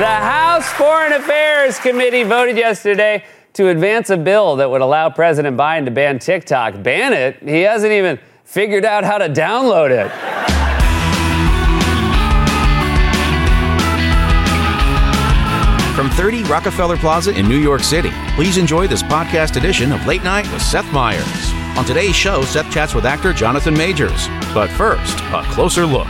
The House Foreign Affairs Committee voted yesterday to advance a bill that would allow President Biden to ban TikTok. Ban it? He hasn't even figured out how to download it. From 30 Rockefeller Plaza in New York City, please enjoy this podcast edition of Late Night with Seth Meyers. On today's show, Seth chats with actor Jonathan Majors. But first, a closer look.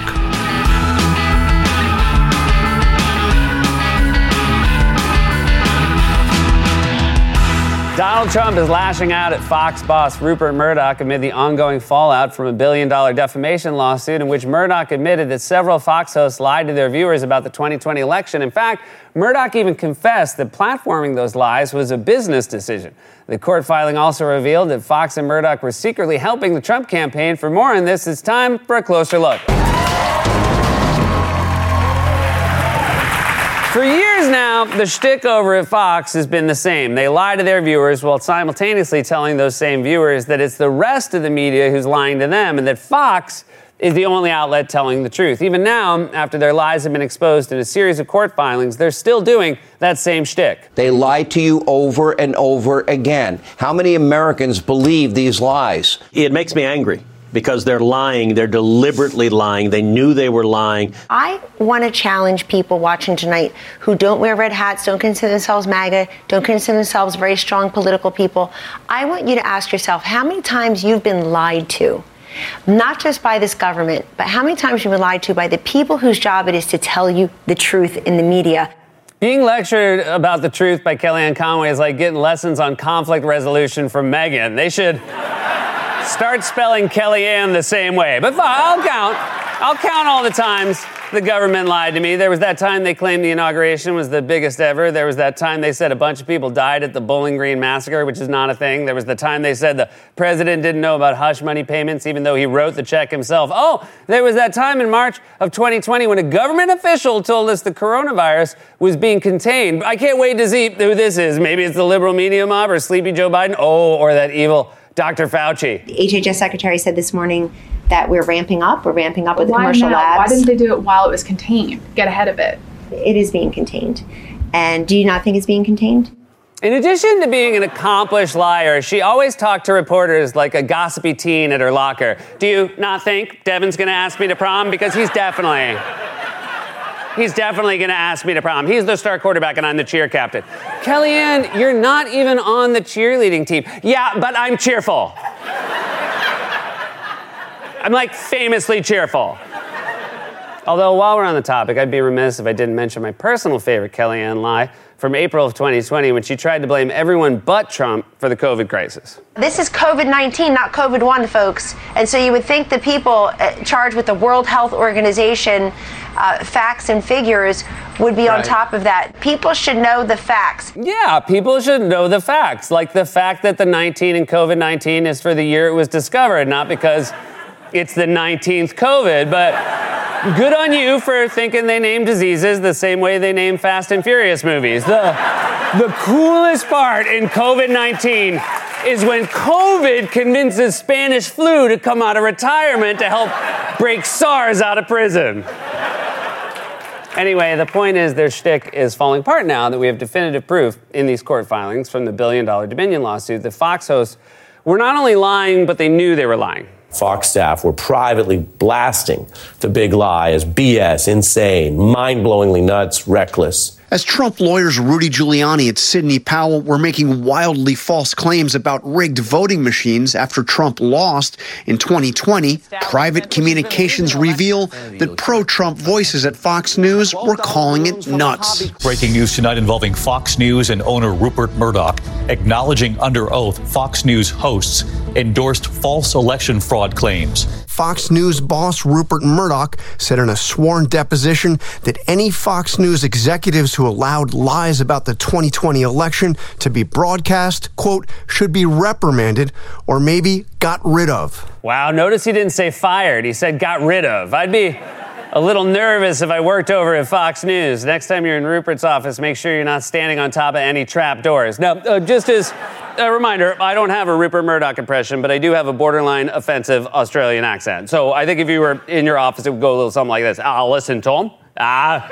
Donald Trump is lashing out at Fox boss Rupert Murdoch amid the ongoing fallout from a billion dollar defamation lawsuit in which Murdoch admitted that several Fox hosts lied to their viewers about the 2020 election. In fact, Murdoch even confessed that platforming those lies was a business decision. The court filing also revealed that Fox and Murdoch were secretly helping the Trump campaign. For more on this, it's time for a closer look. Now, the shtick over at Fox has been the same. They lie to their viewers while simultaneously telling those same viewers that it's the rest of the media who's lying to them and that Fox is the only outlet telling the truth. Even now, after their lies have been exposed in a series of court filings, they're still doing that same shtick. They lie to you over and over again. How many Americans believe these lies? It makes me angry because they're lying. They're deliberately lying. They knew they were lying. I want to challenge people watching tonight who don't wear red hats, don't consider themselves MAGA, don't consider themselves very strong political people. I want you to ask yourself how many times you've been lied to. Not just by this government, but how many times you've been lied to by the people whose job it is to tell you the truth in the media. Being lectured about the truth by Kellyanne Conway is like getting lessons on conflict resolution from Megan. They should start spelling Kellyanne the same way. But I'll count. I'll count all the times the government lied to me. There was that time they claimed the inauguration was the biggest ever. There was that time they said a bunch of people died at the Bowling Green massacre, which is not a thing. There was the time they said the president didn't know about hush money payments, even though he wrote the check himself. Oh, there was that time in March of 2020 when a government official told us the coronavirus was being contained. I can't wait to see who this is. Maybe it's the liberal media mob or sleepy Joe Biden. Oh, or that evil Dr. Fauci. The HHS secretary said this morning that we're ramping up. We're ramping up with the commercial now? labs. Why didn't they do it while it was contained? Get ahead of it. It is being contained. And do you not think it's being contained? In addition to being an accomplished liar, she always talked to reporters like a gossipy teen at her locker. Do you not think Devin's going to ask me to prom? Because he's definitely. He's definitely going to ask me to prom. He's the star quarterback and I'm the cheer captain. Kellyanne, you're not even on the cheerleading team. Yeah, but I'm cheerful. I'm like famously cheerful. Although, while we're on the topic, I'd be remiss if I didn't mention my personal favorite Kellyanne lie from April of 2020 when she tried to blame everyone but Trump for the COVID crisis. This is COVID 19, not COVID 1, folks. And so you would think the people uh, charged with the World Health Organization uh, facts and figures would be on top of that. People should know the facts. Yeah, people should know the facts, like the fact that the 19 in COVID 19 is for the year it was discovered, not because it's the 19th COVID, but good on you for thinking they name diseases the same way they name Fast and Furious movies. The, the coolest part in COVID 19 is when COVID convinces Spanish flu to come out of retirement to help break SARS out of prison. Anyway, the point is their shtick is falling apart now that we have definitive proof in these court filings from the billion dollar Dominion lawsuit that Fox hosts were not only lying, but they knew they were lying. Fox staff were privately blasting the big lie as BS, insane, mind blowingly nuts, reckless. As Trump lawyers Rudy Giuliani and Sidney Powell were making wildly false claims about rigged voting machines after Trump lost in 2020, private communications reveal that pro Trump voices at Fox News were calling it nuts. Breaking news tonight involving Fox News and owner Rupert Murdoch acknowledging under oath Fox News hosts endorsed false election fraud claims. Fox News boss Rupert Murdoch said in a sworn deposition that any Fox News executives who allowed lies about the 2020 election to be broadcast, quote, should be reprimanded or maybe got rid of. Wow, notice he didn't say fired. He said got rid of. I'd be a little nervous if I worked over at Fox News. Next time you're in Rupert's office, make sure you're not standing on top of any trap doors. Now, uh, just as a reminder, I don't have a Rupert Murdoch impression, but I do have a borderline offensive Australian accent. So I think if you were in your office, it would go a little something like this. I'll listen, Tom. Ah.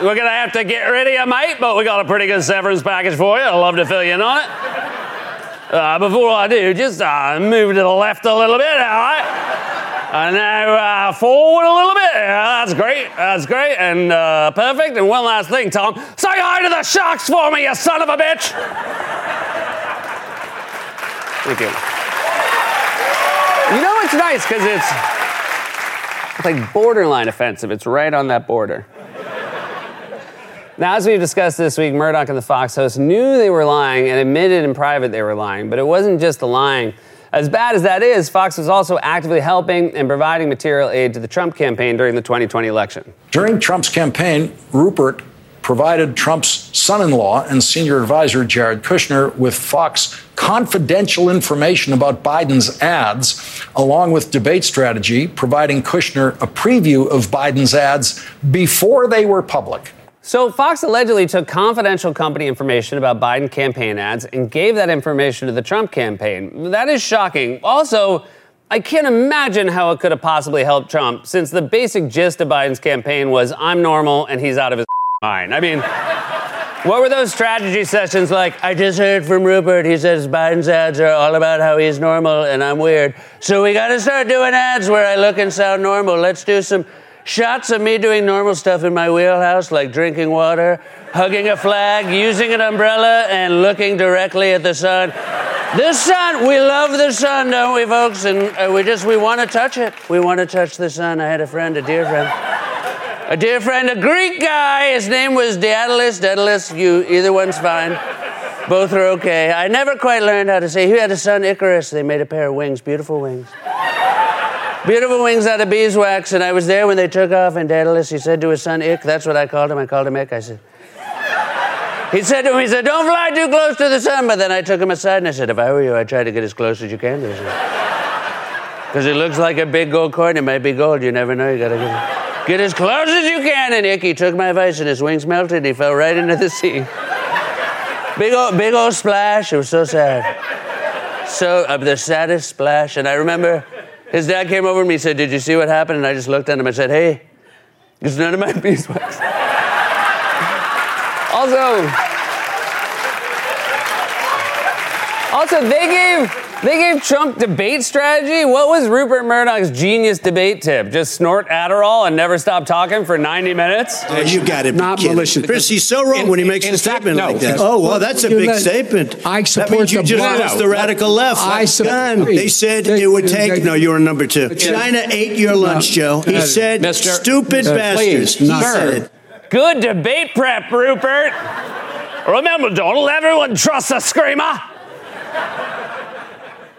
We're going to have to get rid of you, mate, but we got a pretty good severance package for you. I'd love to fill you in on it. Uh, before I do, just uh, move to the left a little bit, all right? And now uh, forward a little bit. Yeah, that's great. That's great and uh, perfect. And one last thing, Tom. Say hi to the sharks for me, you son of a bitch. Thank you. You know it's nice because it's, like borderline offensive. It's right on that border. Now, as we've discussed this week, Murdoch and the Fox hosts knew they were lying and admitted in private they were lying, but it wasn't just the lying. As bad as that is, Fox was also actively helping and providing material aid to the Trump campaign during the 2020 election. During Trump's campaign, Rupert provided Trump's son in law and senior advisor, Jared Kushner, with Fox confidential information about Biden's ads, along with debate strategy, providing Kushner a preview of Biden's ads before they were public. So, Fox allegedly took confidential company information about Biden campaign ads and gave that information to the Trump campaign. That is shocking. Also, I can't imagine how it could have possibly helped Trump since the basic gist of Biden's campaign was I'm normal and he's out of his mind. I mean, what were those strategy sessions like? I just heard from Rupert. He says Biden's ads are all about how he's normal and I'm weird. So we got to start doing ads where I look and sound normal. Let's do some shots of me doing normal stuff in my wheelhouse, like drinking water, hugging a flag, using an umbrella, and looking directly at the sun. The sun, we love the sun, don't we, folks? And uh, we just, we want to touch it. We want to touch the sun. I had a friend, a dear friend. A dear friend, a Greek guy. His name was Daedalus. Daedalus, you, either one's fine. Both are okay. I never quite learned how to say. He had a son, Icarus. They made a pair of wings, beautiful wings. Beautiful wings out of beeswax, and I was there when they took off. And Daedalus, he said to his son, Ick, that's what I called him. I called him Ick. I said, he said to him, he said, don't fly too close to the sun. But then I took him aside and I said, if I were you, I'd try to get as close as you can to the sun. Because it looks like a big gold coin. It might be gold. You never know. You got to get, get as close as you can. And Icky took my advice and his wings melted and he fell right into the sea. Big old, big old splash. It was so sad. So, uh, the saddest splash. And I remember his dad came over to me and said, Did you see what happened? And I just looked at him and said, Hey, it's none of my beeswax. also, also, they gave they gave Trump debate strategy. What was Rupert Murdoch's genius debate tip? Just snort Adderall and never stop talking for 90 minutes? Oh, you got it. Not malicious. Chris, he's so wrong In- when he makes in a fact, statement no. like that. Oh, well, that's a big let- statement. I that support means you the just blood. lost the radical left. I support- They said it would take. No, you were number two. China ate your lunch, Joe. He said, Mr. "Stupid uh, bastards." please, He said. Good debate prep, Rupert. Remember, Donald, everyone trusts a screamer.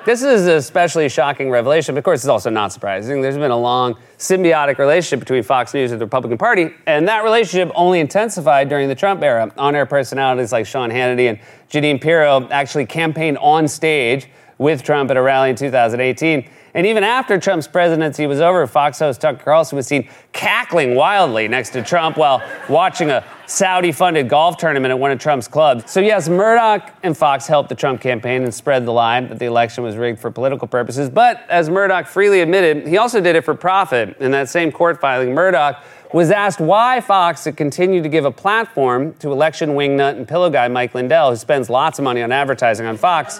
This is an especially shocking revelation, but of course, it's also not surprising. There's been a long symbiotic relationship between Fox News and the Republican Party, and that relationship only intensified during the Trump era. On air personalities like Sean Hannity and Jeanine Pirro actually campaigned on stage with Trump at a rally in 2018. And even after Trump's presidency was over, Fox host Tucker Carlson was seen cackling wildly next to Trump while watching a Saudi funded golf tournament at one of Trump's clubs. So, yes, Murdoch and Fox helped the Trump campaign and spread the lie that the election was rigged for political purposes. But as Murdoch freely admitted, he also did it for profit. In that same court filing, Murdoch was asked why Fox had continued to give a platform to election wingnut and pillow guy Mike Lindell, who spends lots of money on advertising on Fox.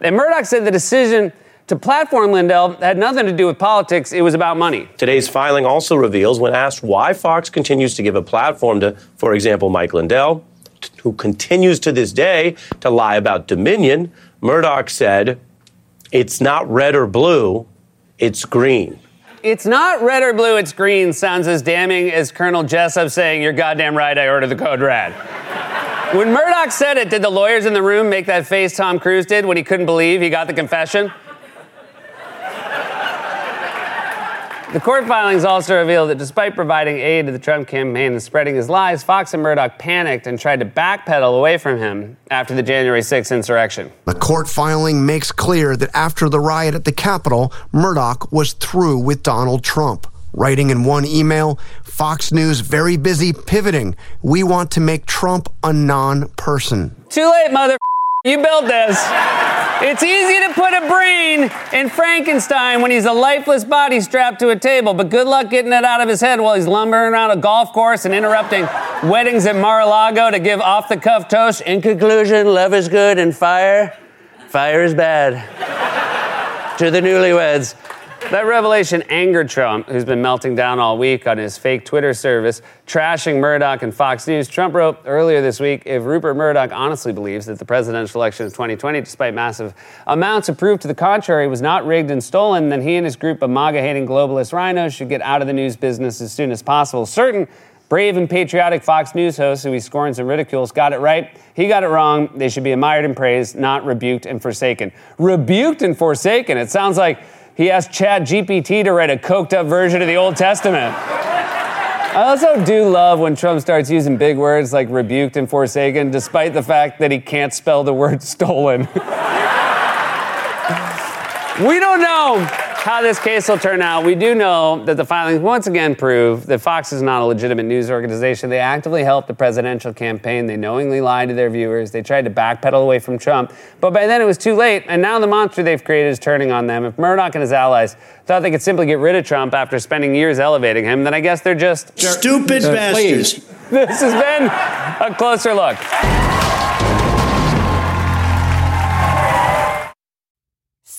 And Murdoch said the decision to platform Lindell had nothing to do with politics, it was about money. Today's filing also reveals when asked why Fox continues to give a platform to, for example, Mike Lindell, t- who continues to this day to lie about Dominion, Murdoch said, It's not red or blue, it's green. It's not red or blue, it's green sounds as damning as Colonel Jessup saying, You're goddamn right, I ordered the code red. when Murdoch said it, did the lawyers in the room make that face Tom Cruise did when he couldn't believe he got the confession? The court filings also reveal that despite providing aid to the Trump campaign and spreading his lies, Fox and Murdoch panicked and tried to backpedal away from him after the January 6th insurrection. The court filing makes clear that after the riot at the Capitol, Murdoch was through with Donald Trump. Writing in one email, Fox News very busy pivoting. We want to make Trump a non person. Too late, mother. You built this. It's easy to put a brain in Frankenstein when he's a lifeless body strapped to a table, but good luck getting it out of his head while he's lumbering around a golf course and interrupting weddings at Mar-a-Lago to give off-the-cuff toast. In conclusion, love is good and fire, fire is bad. to the newlyweds. That revelation angered Trump, who's been melting down all week on his fake Twitter service, trashing Murdoch and Fox News. Trump wrote earlier this week if Rupert Murdoch honestly believes that the presidential election of 2020, despite massive amounts of proof to the contrary, was not rigged and stolen, then he and his group of MAGA hating globalist rhinos should get out of the news business as soon as possible. Certain brave and patriotic Fox News hosts who he scorns and ridicules got it right. He got it wrong. They should be admired and praised, not rebuked and forsaken. Rebuked and forsaken. It sounds like he asked Chat GPT to write a coked up version of the Old Testament. I also do love when Trump starts using big words like rebuked and forsaken, despite the fact that he can't spell the word stolen. we don't know how this case will turn out. We do know that the filings once again prove that Fox is not a legitimate news organization. They actively helped the presidential campaign. They knowingly lied to their viewers. They tried to backpedal away from Trump. But by then it was too late, and now the monster they've created is turning on them. If Murdoch and his allies thought they could simply get rid of Trump after spending years elevating him, then I guess they're just Stupid uh, bastards. Please. This has been a closer look.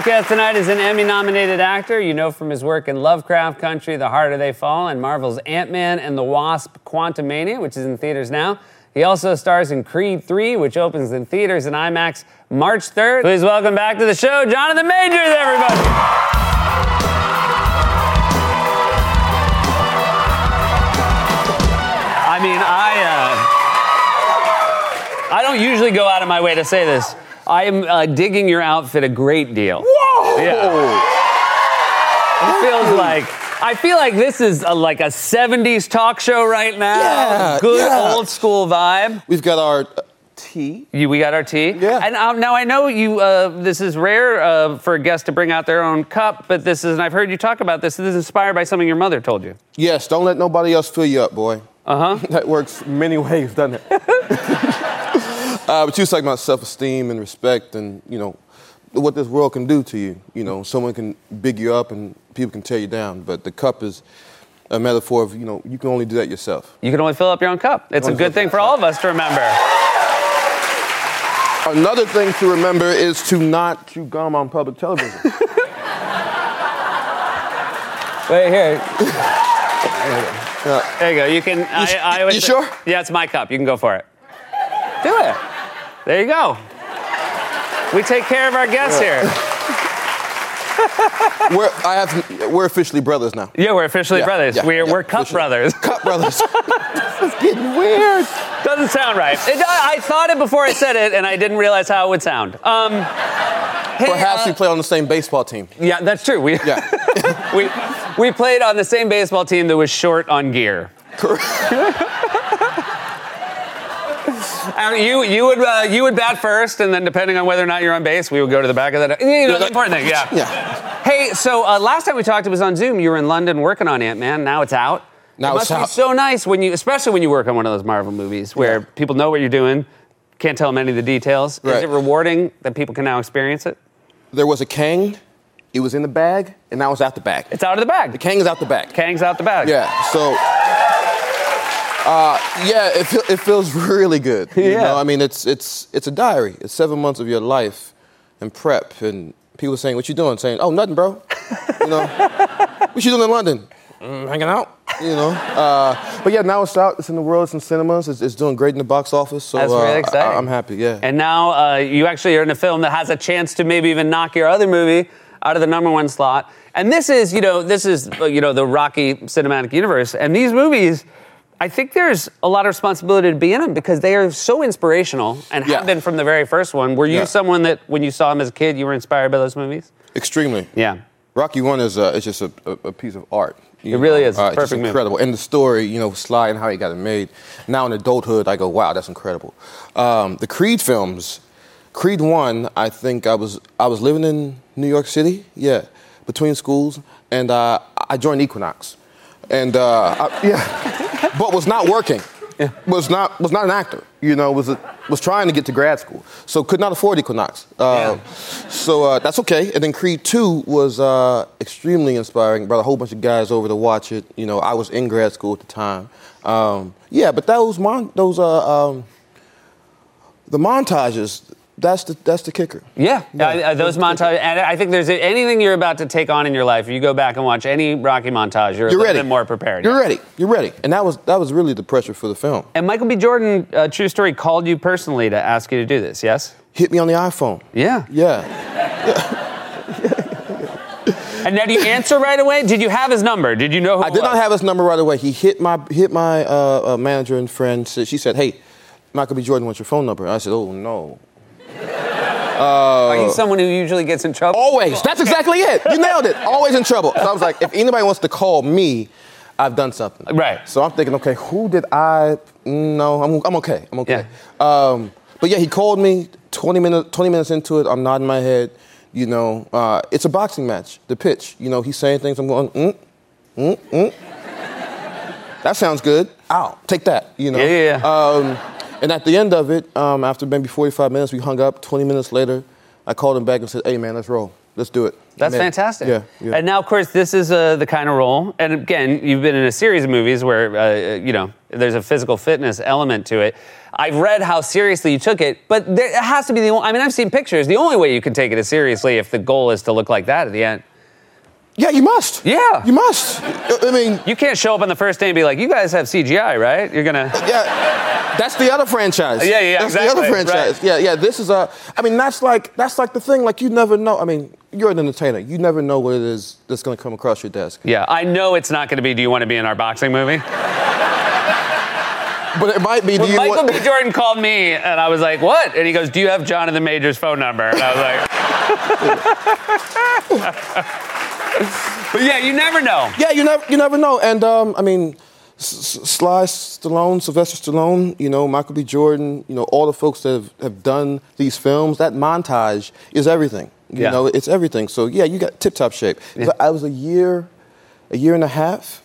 Our guest tonight is an Emmy nominated actor. You know from his work in Lovecraft Country, The Harder They Fall, and Marvel's Ant Man and the Wasp Quantumania, which is in theaters now. He also stars in Creed 3, which opens in theaters and IMAX March 3rd. Please welcome back to the show, Jonathan Majors, everybody. I mean, I uh, I don't usually go out of my way to say this. I am uh, digging your outfit a great deal. Whoa! Yeah. It feels like I feel like this is a, like a '70s talk show right now. Yeah, Good yeah. old school vibe. We've got our uh, tea. You, we got our tea. Yeah. And um, now I know you. Uh, this is rare uh, for a guest to bring out their own cup, but this is, and I've heard you talk about this. This is inspired by something your mother told you. Yes, don't let nobody else fill you up, boy. Uh huh. that works many ways, doesn't it? uh, but you was talking about self-esteem and respect, and you know what this world can do to you. You know, someone can big you up, and people can tear you down. But the cup is a metaphor of you know you can only do that yourself. You can only fill up your own cup. It's a good thing for all of us to remember. Another thing to remember is to not chew gum on public television. Wait here. There you go. You can. I, I you say- sure? Yeah, it's my cup. You can go for it. Do it. There you go. We take care of our guests Yeah. here. we're, I have, we're officially brothers now. Yeah, we're officially Yeah, brothers. yeah, we're yeah, we're cup officially. brothers. Cup brothers. it's getting weird. Doesn't sound right. It, I, I thought it before I said it, and I didn't realize how it would sound. Um, hey, Perhaps uh, we play on the same baseball team. Yeah, that's true. We, we, we played on the same baseball team that was short on gear. Uh, you you would uh, you would bat first, and then depending on whether or not you're on base, we would go to the back of that. You know, the important thing, yeah. Yeah. Hey, so uh, last time we talked, it was on Zoom. You were in London working on Ant Man. Now it's out. Now it it's must be so nice when you, especially when you work on one of those Marvel movies where people know what you're doing, can't tell them any of the details. Right. Is it rewarding that people can now experience it? There was a Kang. It was in the bag, and now it's out the bag. It's out of the bag. The Kang is out the bag. Kang's out the bag. Yeah. So. Uh, yeah, it, feel, it feels really good. You Yeah. know, I mean, it's it's it's a diary. It's seven months of your life and prep, and people saying, "What you doing?" Saying, "Oh, nothing, bro." You know, what you doing in London? "Mm, hanging out. You know. Uh, but yeah, now it's out. It's in the world. It's in cinemas. It's, it's doing great in the box office. So That's uh, really exciting. I, am happy. Yeah. And now uh, you actually are in a film that has a chance to maybe even knock your other movie out of the number one slot. And this is, you know, this is, uh, you know, the Rocky cinematic universe. And these movies, I think there's a lot of responsibility to be in them because they are so inspirational and have been from the very first one. Were you Yeah. someone that, when you saw them as a kid, you were inspired by those movies? Extremely. Yeah. Rocky One is uh, it's just a, a, a piece of art. you It really is. It's Uh, it's just movie. incredible. And the story, you know, Sly and how he got it made. Now in adulthood, I go, wow, that's incredible. Um, the Creed films, Creed One, I think I was I was living in New York City, yeah, between schools, and uh, I joined Equinox, and uh, I, yeah, but was not working. Was not was not an actor, you know. Was a, was trying to get to grad school, so could not afford Equinox. Uh, So uh, that's okay. And then Creed Two was uh, extremely inspiring. Brought a whole bunch of guys over to watch it. You know, I was in grad school at the time. Um, yeah, but those mon- those uh, um, the montages. That's the that's the kicker. Yeah, Uh, uh, those montages. And I think there's anything you're about to take on in your life. If you go back and watch any Rocky montage, you're, a You're little ready. bit more prepared. You're ready. You're ready. And that was that was really the pressure for the film. And Michael B. Jordan, uh, true story, called you personally to ask you to do this. Yes. Hit me on the iPhone. Yeah. Yeah. And now, do you answer right away? Did you have his number? Did you know who I did not have his number right away. He hit my hit my uh, uh, manager and friend. She said, "Hey, Michael B. Jordan wants your phone number." I said, "Oh no." Are Uh, you someone who usually gets in trouble? Always. That's exactly it. You nailed it. Always in trouble. So I was like, if anybody wants to call me, I've done something. Right. So I'm thinking, okay, who did I? No, I'm, I'm okay. I'm okay. Yeah. Um, but yeah, he called me 20 minutes, 20 minutes into it. I'm nodding my head. You know, uh, it's a boxing match. The pitch. You know, he's saying things. I'm going, mm, mm, mm. That sounds good. Ow, take that. You know. Yeah, yeah, Um, and at the end of it, um, after maybe 45 minutes, we hung up. 20 minutes later, I called him back and said, "Hey, man, let's roll. Let's do it." That's Man. fantastic. Yeah, yeah. And now, of course, this is uh, the kind of role. And again, you've been in a series of movies where, uh, you know, there's a physical fitness element to it. I've read how seriously you took it, but there it has to be the only, I mean, I've seen pictures. The only way you can take it as seriously if the goal is to look like that at the end. Yeah, you must. Yeah. You must. I mean, you can't show up on the first day and be like, you guys have CGI, right? You're going to. Yeah. That's the other franchise. Yeah, yeah, That's exactly, the other franchise. right. Yeah, yeah. This is a. I mean, that's like that's like the thing. Like you never know. I mean, you're an entertainer. You never know what it is that's going to come across your desk. Yeah, I know it's not going to be, do you want to be in our boxing movie? But it might be. Do When you Michael want? B. Jordan called me, and I was like, "What?" And he goes, "Do you have Jonathan Major's phone number?" And I was like, "But yeah, you never know." Yeah, you never you never know. And um, I mean, Sly Stallone, Sylvester Stallone, you know, Michael B. Jordan, you know, all the folks that have, have done these films. That montage is everything. You Yeah. know, it's everything. So yeah, you got tip top shape. So I was a year, a year and a half,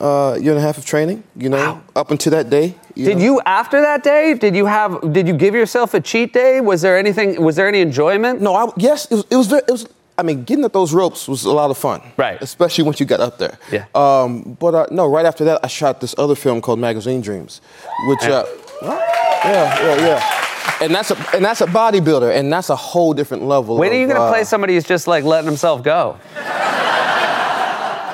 uh, year and a half of training. You know, up until that day. Did you after that day? Did you have? Did you give yourself a cheat day? Was there anything? Was there any enjoyment? No, I, yes, it was. It was, very, it was. I mean, getting at those ropes was a lot of fun. Right. Especially once you got up there. Yeah. Um, but uh, no, right after that, I shot this other film called Magazine Dreams, which. Uh, yeah, yeah, yeah. And that's a and that's a bodybuilder, and that's a whole different level. When are you going to uh, play somebody who's just like letting himself go?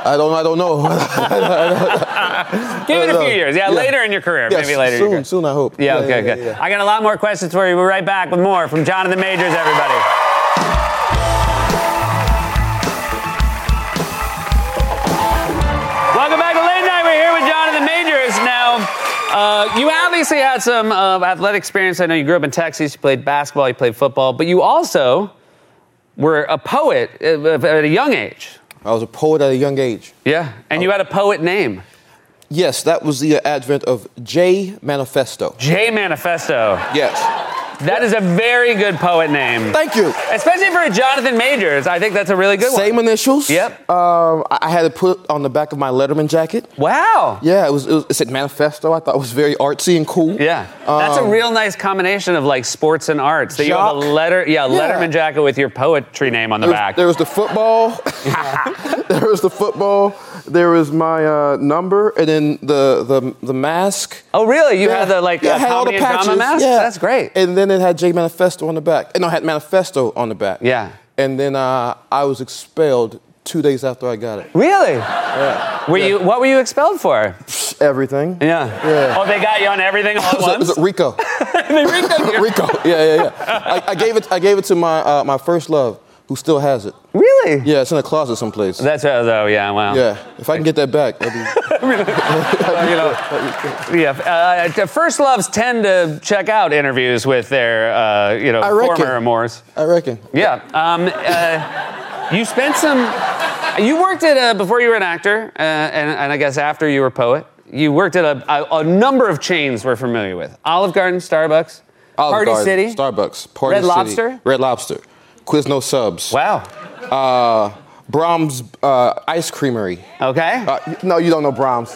I don't. I don't know. Give it a few years. Yeah, Yeah. later in your career. Yes, maybe later in your soon. career. Soon, I hope. Yeah, Yeah, okay, yeah, good. I got a lot more questions for you. We're right back with more from Jonathan Majors, everybody. Uh, you obviously had some uh, athletic experience. I know you grew up in Texas. You played basketball, you played football, but you also were a poet at a young age. I was a poet at a young age. Yeah, and you had a poet name. Yes, that was the advent of J Manifesto. J Manifesto. Yes. That is a very good poet name. Thank you. Especially for a Jonathan Majors. I think that's a really good one. Same initials. Yep. Um, I had it put on the back of my Letterman jacket. Wow. Yeah, it was, it was. It said Manifesto. I thought it was very artsy and cool. Yeah. That's a Um, real nice combination of like sports and arts. That you have a letter, yeah, Yeah. Letterman jacket with your poetry name on the There was, back. there was the football. there was the football. There was my uh, number, and then the the the mask. Oh, really? You had the, like, yeah, uh, I had all the comedy and drama mask? Yeah, That's great. And then it had J Manifesto on the back. And no, it had Manifesto on the back. Yeah. And then uh, I was expelled two days after I got it. Really? Yeah. Were you? What were you expelled for? Everything. Yeah. Yeah. Oh, they got you on everything all at It was it a RICO. RICO. RICO. Yeah, yeah, yeah. I, I gave it. I gave it to my uh, my first love, who still has it. Really? Yeah, it's in a closet someplace. That's right, though. Yeah. Wow. Yeah, if I can get that back, that'd be. you know, yeah. Uh, first loves tend to check out interviews with their, uh, you know, I reckon. former amours. I reckon. Yeah. Um, uh, you spent some. You worked at a, before you were an actor, uh, and, and I guess after you were a poet. You worked at a, a, a number of chains we're familiar with: Olive Garden, Starbucks, Olive Party Garden, City, Starbucks, Party Red City, Lobster? Red Lobster, Quizno Subs. Wow. Uh, Braum's uh, Ice Creamery. Okay. Uh, no, you don't know Braum's.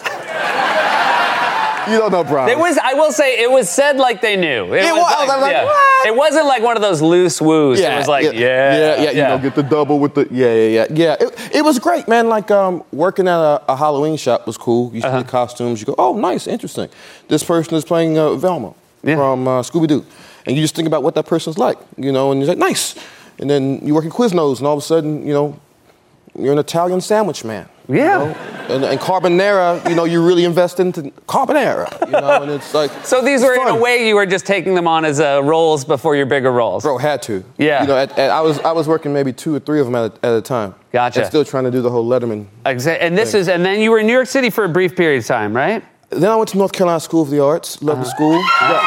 you don't know Braum's. It was. I will say it was said like they knew. It was- I was like, yeah. what? It wasn't like one of those loose woos. it was like, yeah, yeah, yeah, You know, get the double with the yeah, yeah, yeah, yeah. It, it was great, man. Like um, working at a, a Halloween shop was cool. You see Uh-huh. the costumes. You go, oh, nice, interesting. This person is playing uh, Velma from uh, Scooby Doo, and you just think about what that person's like, you know, and you're like, nice. And then you work in Quiznos, and all of a sudden, you know, you're an Italian sandwich man. you Yeah. know? And, and carbonara, you know, you really invest into carbonara, you know, and it's like. So these were in a way you were just taking them on as uh, roles before your bigger roles. Bro, had to. Yeah. You know, at, at, I was I was working maybe two or three of them at a, at a time. Gotcha. And still trying to do the whole Letterman. Exa- And this thing. is, and then you were in New York City for a brief period of time, right? Then I went to North Carolina School of the Arts. Loved the school. Yeah.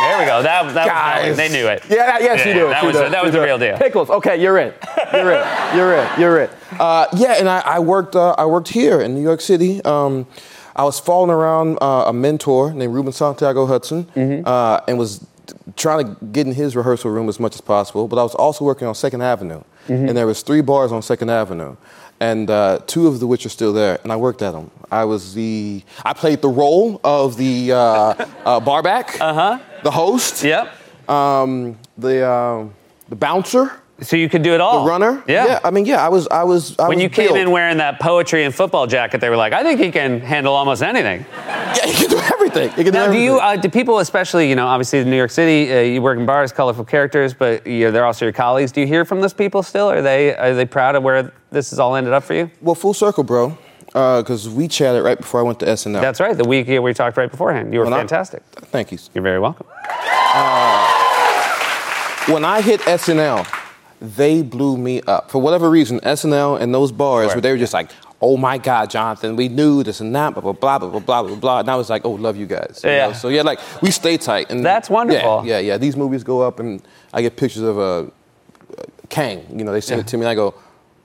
There we go. That, that was Guys. they knew it. Yeah, that- yes, you do. That was that was the real deal. Pickles. Okay, you're in. You're in. You're in. You're in. Uh, yeah, and I, I worked. Uh, I worked here in New York City. Um, I was following around uh, a mentor named Ruben Santiago Hudson, Mm-hmm. uh, and was trying to get in his rehearsal room as much as possible. But I was also working on Second Avenue, Mm-hmm. and there was three bars on Second Avenue, and uh, two of the which are still there, and I worked at them. I was the. I played the role of the uh, uh, barback, uh-huh. The host, Yep. um, the um, the bouncer, So you could do it all. the runner. Yeah. I mean, yeah, I was, I was. I when was you came in wearing that poetry and football jacket, they were like, "I think he can handle almost anything." yeah, you can do everything. You can Now, do do you, uh, do people, especially, you know, obviously in New York City, uh, you work in bars, colorful characters, but you know, they're also your colleagues. Do you hear from those people still? Are they are they proud of where this has all ended up for you? well, full circle, bro. Because uh, we chatted right before I went to SNL. That's right. The week we talked right beforehand. You were when fantastic. I, thank you. You're very welcome. Uh, when I hit SNL, they blew me up. For whatever reason, SNL and those bars, right. where they were just like, oh my God, Jonathan, we knew this and that, blah, blah, blah, blah, blah, blah, blah. And I was like, oh, love you guys. You yeah. Know? So, yeah, like, we stay tight. And That's wonderful. Yeah, yeah, yeah. These movies go up, and I get pictures of a. Uh, Kang, you know, they send yeah. it to me and I go,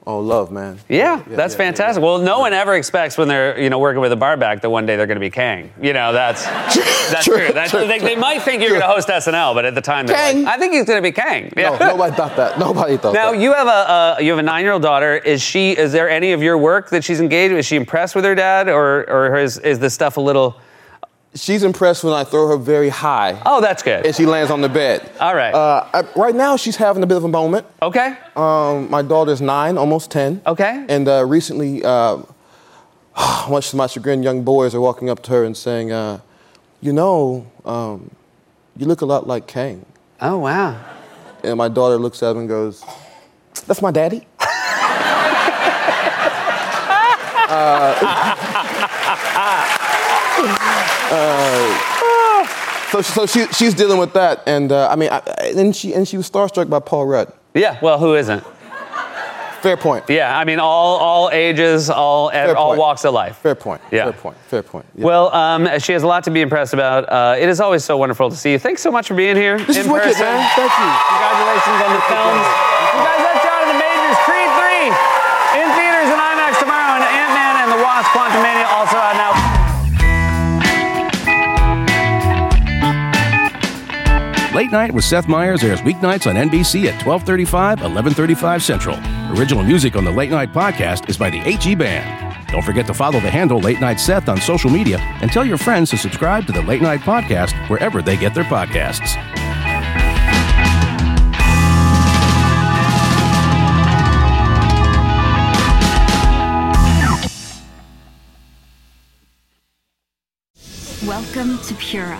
"Oh, love, man." Yeah, that's yeah, fantastic. Well, no one ever expects when they're you know working with a barback that one day they're going to be Kang. You know, that's that's True, true. That's, true, they, they might think you're going to host SNL, but at the time they're Kang. like, I think he's going to be Kang. Yeah. No, nobody thought that. Nobody thought Now that. you have a uh, you have a nine year old daughter. Is she? Is there any of your work that she's engaged? with? Is she impressed with her dad, or or is is the stuff a little? She's impressed when I throw her very high. Oh, that's good. And she lands on the bed. All right. Uh, I, right now, she's having a bit of a moment. Okay. Um, my daughter's nine, almost ten. Okay. And uh, recently, uh, much to my chagrin, young boys are walking up to her and saying, uh, "You know, um, you look a lot like Kang." Oh wow. And my daughter looks at him and goes, "That's my daddy." Uh, so so she, she's dealing with that, and uh, I mean, I, and she and she was starstruck by Paul Rudd. Yeah, well, who isn't? Fair point. Yeah, I mean, all all ages, all all walks of life. Fair point. Yeah. Fair point. Fair point. Yeah. Well, um, she has a lot to be impressed about. Uh, it is always so wonderful to see you. Thanks so much for being here. This in is wicked, person. man. Thank you. Congratulations on the films. You guys, that's Jonathan Majors, Creed 3, in theaters and IMAX tomorrow, and Ant-Man and the Wasp: Quantumania also out now. Late Night with Seth Meyers airs weeknights on NBC at 1235, 1135 Central. Original music on the Late Night podcast is by the 8G Band. Don't forget to follow the handle Late Night Seth on social media and tell your friends to subscribe to the Late Night podcast wherever they get their podcasts. Welcome to Pura,